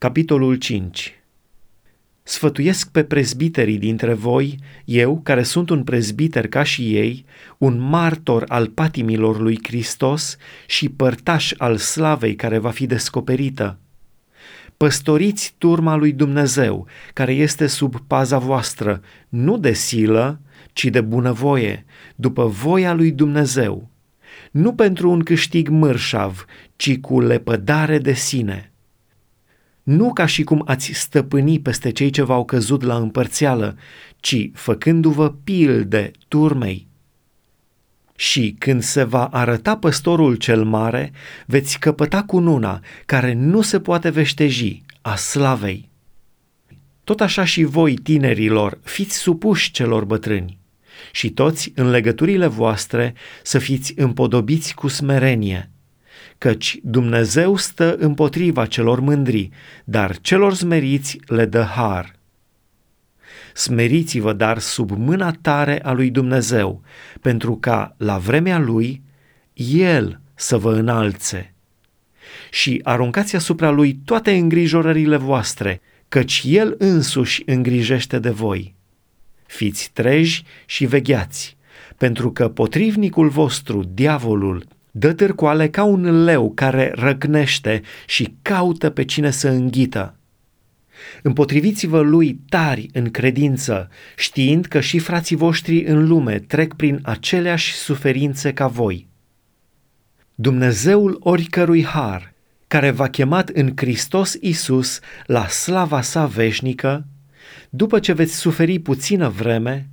Capitolul 5 Sfătuiesc pe prezbiterii dintre voi, eu, care sunt un prezbiter ca și ei, un martor al patimilor lui Hristos și părtaș al slavei care va fi descoperită. Păstoriți turma lui Dumnezeu, care este sub paza voastră, nu de silă, ci de bunăvoie, după voia lui Dumnezeu, nu pentru un câștig mărșav, ci cu lepădare de sine nu ca și cum ați stăpâni peste cei ce v-au căzut la împărțeală, ci făcându-vă pilde turmei. Și când se va arăta păstorul cel mare, veți căpăta cununa care nu se poate veșteji, a slavei. Tot așa și voi, tinerilor, fiți supuși celor bătrâni și toți în legăturile voastre să fiți împodobiți cu smerenie, căci Dumnezeu stă împotriva celor mândri, dar celor smeriți le dă har. Smeriți-vă dar sub mâna tare a lui Dumnezeu, pentru ca la vremea lui El să vă înalțe. Și aruncați asupra lui toate îngrijorările voastre, căci El însuși îngrijește de voi. Fiți treji și vegheați, pentru că potrivnicul vostru, diavolul, Dă târcoale ca un leu care răcnește și caută pe cine să înghită. Împotriviți-vă lui tari în credință, știind că și frații voștri în lume trec prin aceleași suferințe ca voi. Dumnezeul oricărui har, care v-a chemat în Hristos Isus la slava sa veșnică, după ce veți suferi puțină vreme,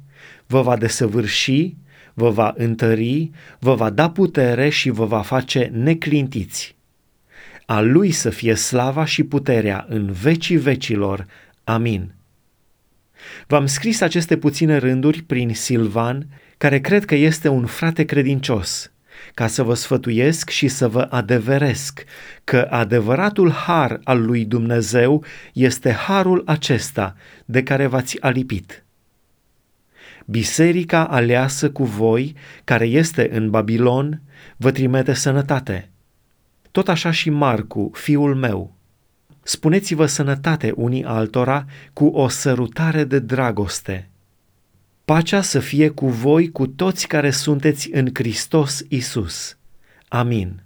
vă va desăvârși, vă va întări, vă va da putere și vă va face neclintiți. A Lui să fie slava și puterea în vecii vecilor. Amin. V-am scris aceste puține rânduri prin Silvan, care cred că este un frate credincios, ca să vă sfătuiesc și să vă adeveresc că adevăratul har al lui Dumnezeu este harul acesta de care v-ați alipit biserica aleasă cu voi, care este în Babilon, vă trimite sănătate. Tot așa și Marcu, fiul meu. Spuneți-vă sănătate unii altora cu o sărutare de dragoste. Pacea să fie cu voi cu toți care sunteți în Hristos Isus. Amin.